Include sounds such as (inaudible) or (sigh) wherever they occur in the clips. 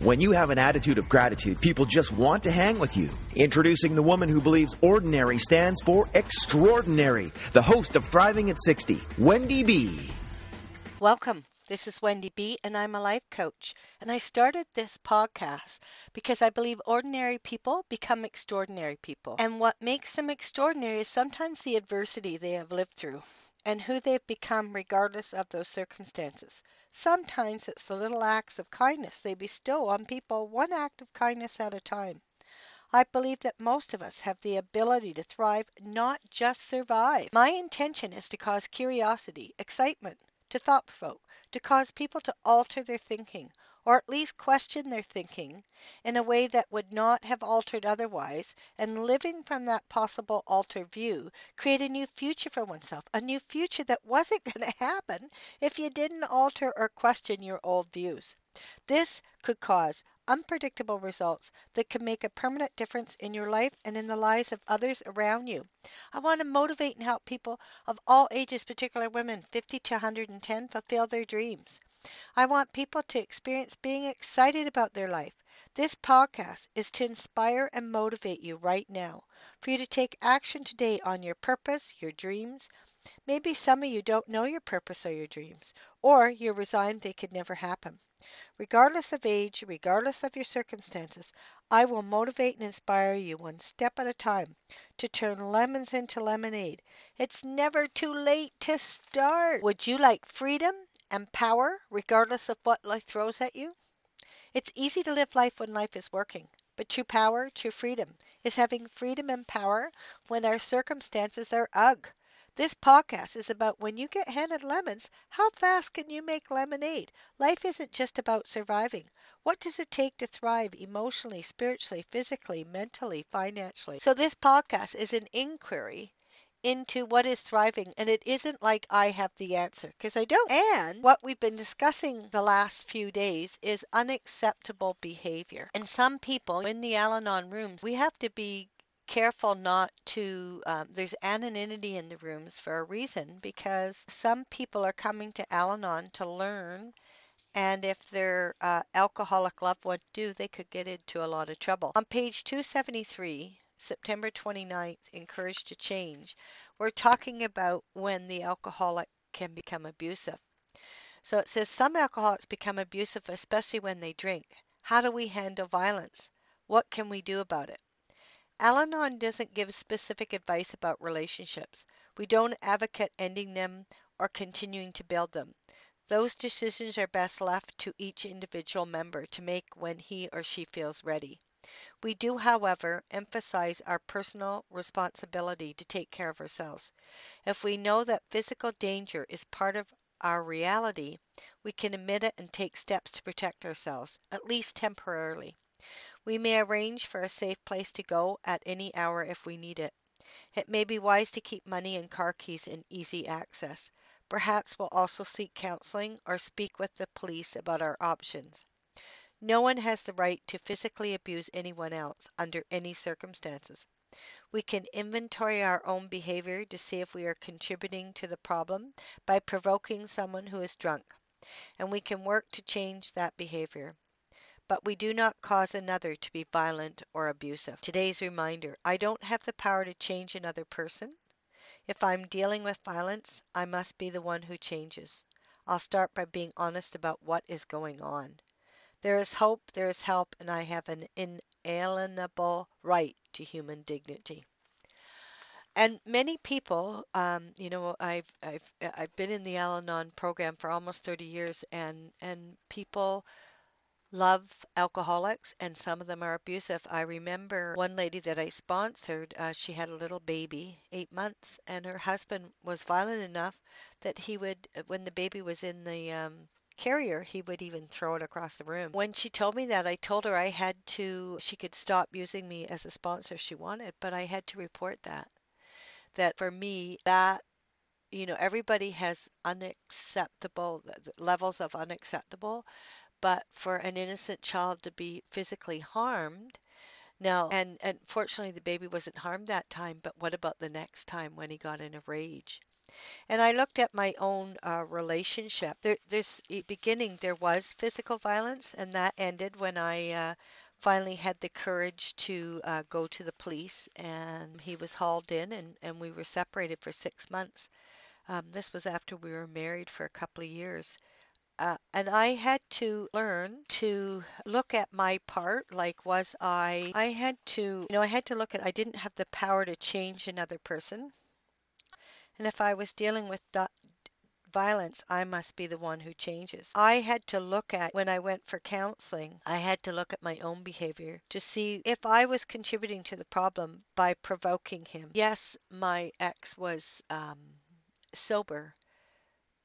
When you have an attitude of gratitude, people just want to hang with you. Introducing the woman who believes ordinary stands for extraordinary, the host of Thriving at 60, Wendy B. Welcome. This is Wendy B, and I'm a life coach. And I started this podcast because I believe ordinary people become extraordinary people. And what makes them extraordinary is sometimes the adversity they have lived through and who they've become regardless of those circumstances. Sometimes it's the little acts of kindness they bestow on people, one act of kindness at a time. I believe that most of us have the ability to thrive, not just survive. My intention is to cause curiosity, excitement, to thought provoke, to cause people to alter their thinking, or at least question their thinking in a way that would not have altered otherwise, and living from that possible altered view, create a new future for oneself, a new future that wasn't (laughs) going to happen if you didn't alter or question your old views. This could cause unpredictable results that can make a permanent difference in your life and in the lives of others around you. I want to motivate and help people of all ages, particularly women 50 to 110, fulfill their dreams. I want people to experience being excited about their life. This podcast is to inspire and motivate you right now, for you to take action today on your purpose, your dreams. Maybe some of you don't know your purpose or your dreams, or you're resigned they could never happen. Regardless of age, regardless of your circumstances, I will motivate and inspire you one step at a time to turn lemons into lemonade. It's never too late to start. Would you like freedom and power regardless of what life throws at you? It's easy to live life when life is working, but true power, true freedom is having freedom and power when our circumstances are ugh. This podcast is about when you get handed lemons, how fast can you make lemonade? Life isn't just about surviving. What does it take to thrive emotionally, spiritually, physically, mentally, financially? So, this podcast is an inquiry into what is thriving, and it isn't like I have the answer because I don't. And what we've been discussing the last few days is unacceptable behavior. And some people in the Al Anon rooms, we have to be careful not to um, there's anonymity in the rooms for a reason because some people are coming to al-anon to learn and if their uh, alcoholic loved one do they could get into a lot of trouble on page 273 september 29th encouraged to change we're talking about when the alcoholic can become abusive so it says some alcoholics become abusive especially when they drink how do we handle violence what can we do about it Al Anon doesn't give specific advice about relationships. We don't advocate ending them or continuing to build them. Those decisions are best left to each individual member to make when he or she feels ready. We do, however, emphasize our personal responsibility to take care of ourselves. If we know that physical danger is part of our reality, we can admit it and take steps to protect ourselves, at least temporarily. We may arrange for a safe place to go at any hour if we need it. It may be wise to keep money and car keys in easy access. Perhaps we'll also seek counseling or speak with the police about our options. No one has the right to physically abuse anyone else under any circumstances. We can inventory our own behavior to see if we are contributing to the problem by provoking someone who is drunk, and we can work to change that behavior but we do not cause another to be violent or abusive. Today's reminder I don't have the power to change another person. If I'm dealing with violence, I must be the one who changes. I'll start by being honest about what is going on. There is hope, there is help, and I have an inalienable right to human dignity. And many people, um, you know, I've I've I've been in the Al-Anon program for almost 30 years, and and people love alcoholics, and some of them are abusive. I remember one lady that I sponsored, uh, she had a little baby, eight months, and her husband was violent enough that he would, when the baby was in the um, carrier, he would even throw it across the room. When she told me that, I told her I had to, she could stop using me as a sponsor if she wanted, but I had to report that. That for me, that you know, everybody has unacceptable levels of unacceptable but for an innocent child to be physically harmed now and and fortunately the baby wasn't harmed that time but what about the next time when he got in a rage and i looked at my own uh, relationship there this beginning there was physical violence and that ended when i uh, finally had the courage to uh, go to the police and he was hauled in and, and we were separated for six months um, this was after we were married for a couple of years uh, and I had to learn to look at my part. Like, was I, I had to, you know, I had to look at, I didn't have the power to change another person. And if I was dealing with violence, I must be the one who changes. I had to look at, when I went for counseling, I had to look at my own behavior to see if I was contributing to the problem by provoking him. Yes, my ex was um, sober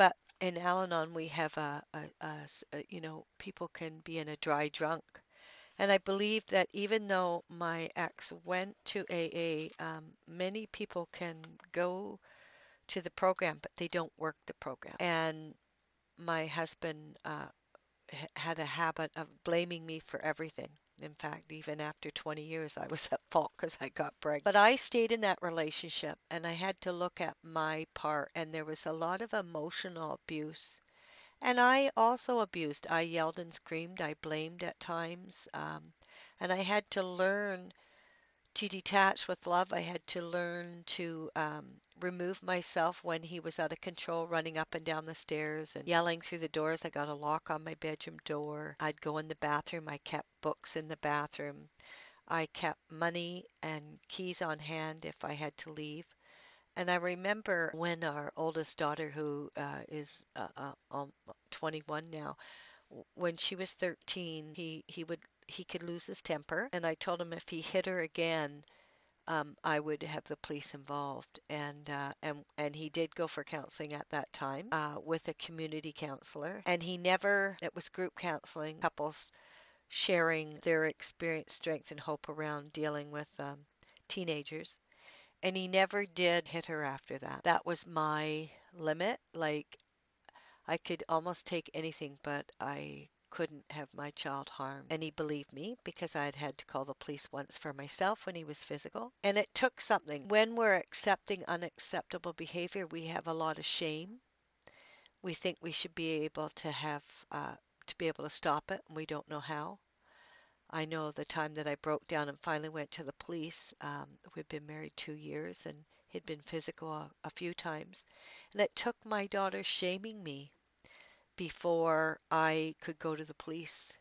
but in Al-Anon, we have a, a, a, a, you know, people can be in a dry drunk. And I believe that even though my ex went to AA, um, many people can go to the program, but they don't work the program. And my husband uh, had a habit of blaming me for everything. In fact, even after 20 years, I was (laughs) at fault because I got pregnant. But I stayed in that relationship and I had to look at my part, and there was a lot of emotional abuse. And I also abused. I yelled and screamed. I blamed at times. Um, and I had to learn to detach with love. I had to learn to um, remove myself when he was out of control, running up and down the stairs and yelling through the doors. I got a lock on my bedroom door. I'd go in the bathroom. I kept books in the bathroom. I kept money and keys on hand if I had to leave. And I remember when our oldest daughter, who uh, is uh, uh, um, 21 now, when she was 13, he, he would he could lose his temper. And I told him if he hit her again, um, I would have the police involved. And uh, and and he did go for counseling at that time uh, with a community counselor. And he never. It was group counseling, couples sharing their experience, strength, and hope around dealing with um, teenagers. And he never did hit her after that. That was my limit. Like I could almost take anything, but I couldn't have my child harmed. And he believed me because I had had to call the police once for myself when he was physical. And it took something. When we're accepting unacceptable behavior, we have a lot of shame. We think we should be able to have, uh, to be able to stop it, and we don't know how. I know the time that I broke down and finally went to the police. Um, we'd been married two years and he'd been physical a, a few times. And it took my daughter shaming me before I could go to the police.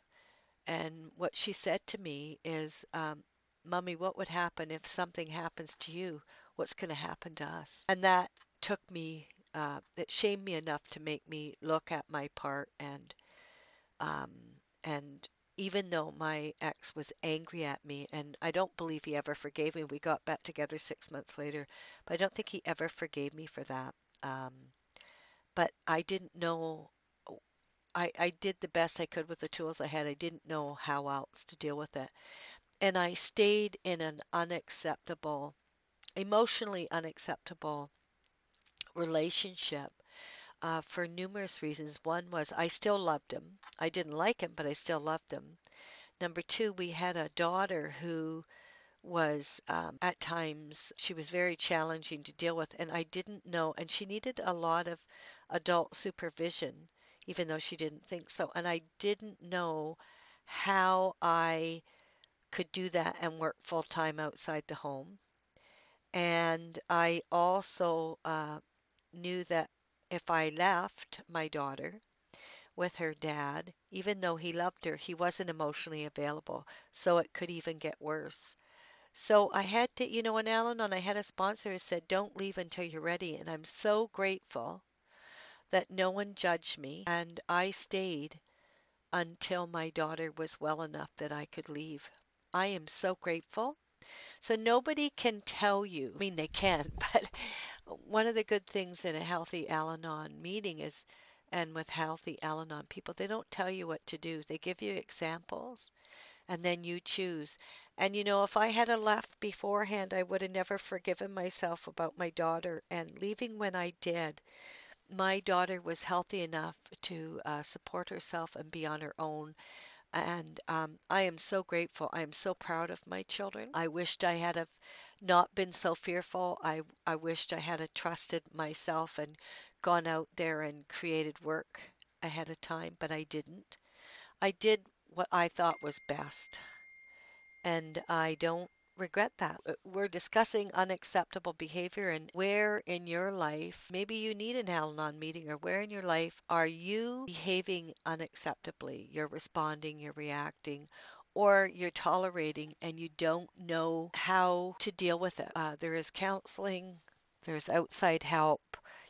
And what she said to me is, um, Mummy, what would happen if something happens to you? What's going to happen to us? And that took me, uh, it shamed me enough to make me look at my part and, um, and even though my ex was angry at me, and I don't believe he ever forgave me. We got back together six months later, but I don't think he ever forgave me for that. Um, but I didn't know I, I did the best I could with the tools I had. I didn't know how else to deal with it. And I stayed in an unacceptable, emotionally unacceptable relationship uh, for numerous reasons. One was I still loved him. I didn't like him, but I still loved him. Number two, we had a daughter who was um, at times she was very challenging to deal with and i didn't know and she needed a lot of adult supervision even though she didn't think so. And I didn't know how I could do that and work full time outside the home. And I also uh, knew that if I left my daughter with her dad, even though he loved her, he wasn't emotionally available. So it could even get worse. So I had to, you know, in Al Anon, I had a sponsor who said, don't leave until you're ready. And I'm so grateful that no one judged me and I stayed until my daughter was well enough that I could leave. I am so grateful. So nobody can tell you, I mean, they can, (laughs) but one of the good things in a healthy Al Anon meeting is, and with healthy Al Anon people, they don't tell you what to do. They give you examples and then you choose. And you know, if I had a left beforehand, I would have never forgiven myself about my daughter. And leaving when I did, my daughter was healthy enough to uh, support herself and be on her own. And um, I am so grateful. I am so proud of my children. I wished I had have not been so fearful. I, I wished I had trusted myself and gone out there and created work ahead of time, but I didn't. I did what I thought was best. And I don't regret that. Uh, we're discussing unacceptable behavior and where in your life, maybe you need an Al Anon meeting, or where in your life are you behaving unacceptably? You're responding, you're reacting, or you're tolerating and you don't know how to deal with it. Uh, there is counseling, there's outside help.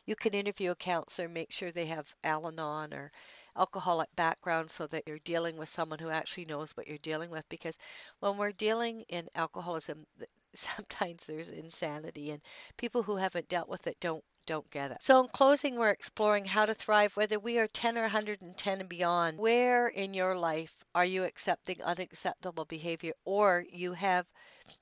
You can interview a counselor, make sure they have Al Anon or alcoholic background so that you're dealing with someone who actually knows what you're dealing with because when we're dealing in alcoholism (laughs) sometimes there's insanity and people who haven't dealt with it don't don't get it. So in closing we're exploring how to thrive whether we are 10 or 110 and beyond. Where in your life are you accepting unacceptable behavior or you have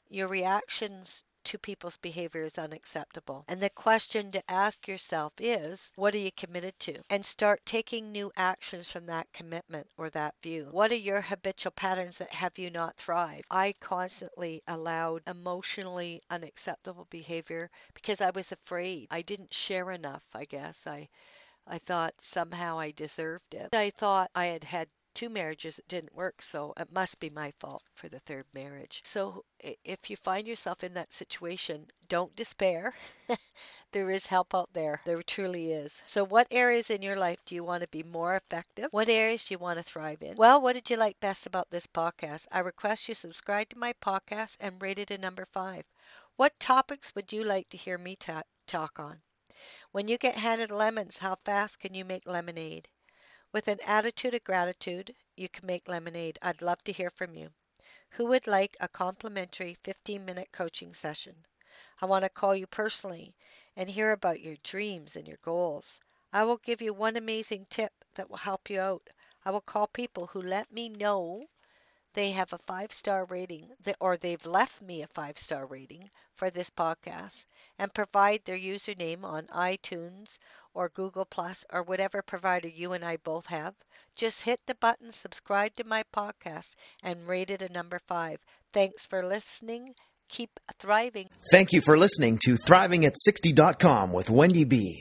your reactions to people's behavior is unacceptable. And the question to ask yourself is, what are you committed to? And start taking new actions from that commitment or that view. What are your habitual patterns that have you not thrive? I constantly allowed emotionally unacceptable behavior because I was afraid. I didn't share enough, I guess. I I thought somehow I deserved it. I thought I had had two marriages that didn't work, so it must be my fault for the third marriage. So if you find yourself in that situation, don't despair. (laughs) there is help out there. There truly is. So, what areas in your life do you want to be more effective? What areas do you want to thrive in? Well, what did you like best about this podcast? I request you subscribe to my podcast and rate it a number five. What topics would you like to hear me ta- talk on? When you get handed lemons, how fast can you make lemonade? With an attitude of gratitude, you can make lemonade. I'd love to hear from you. Who would like a complimentary 15 minute coaching session? I want to call you personally and hear about your dreams and your goals. I will give you one amazing tip that will help you out. I will call people who let me know they have a five star rating or they've left me a five star rating for this podcast and provide their username on iTunes or Google Plus or whatever provider you and I both have. Just hit the button, subscribe to my podcast, and rate it a number five. Thanks for listening. Keep thriving. Thank you for listening to thrivingat60.com with Wendy B.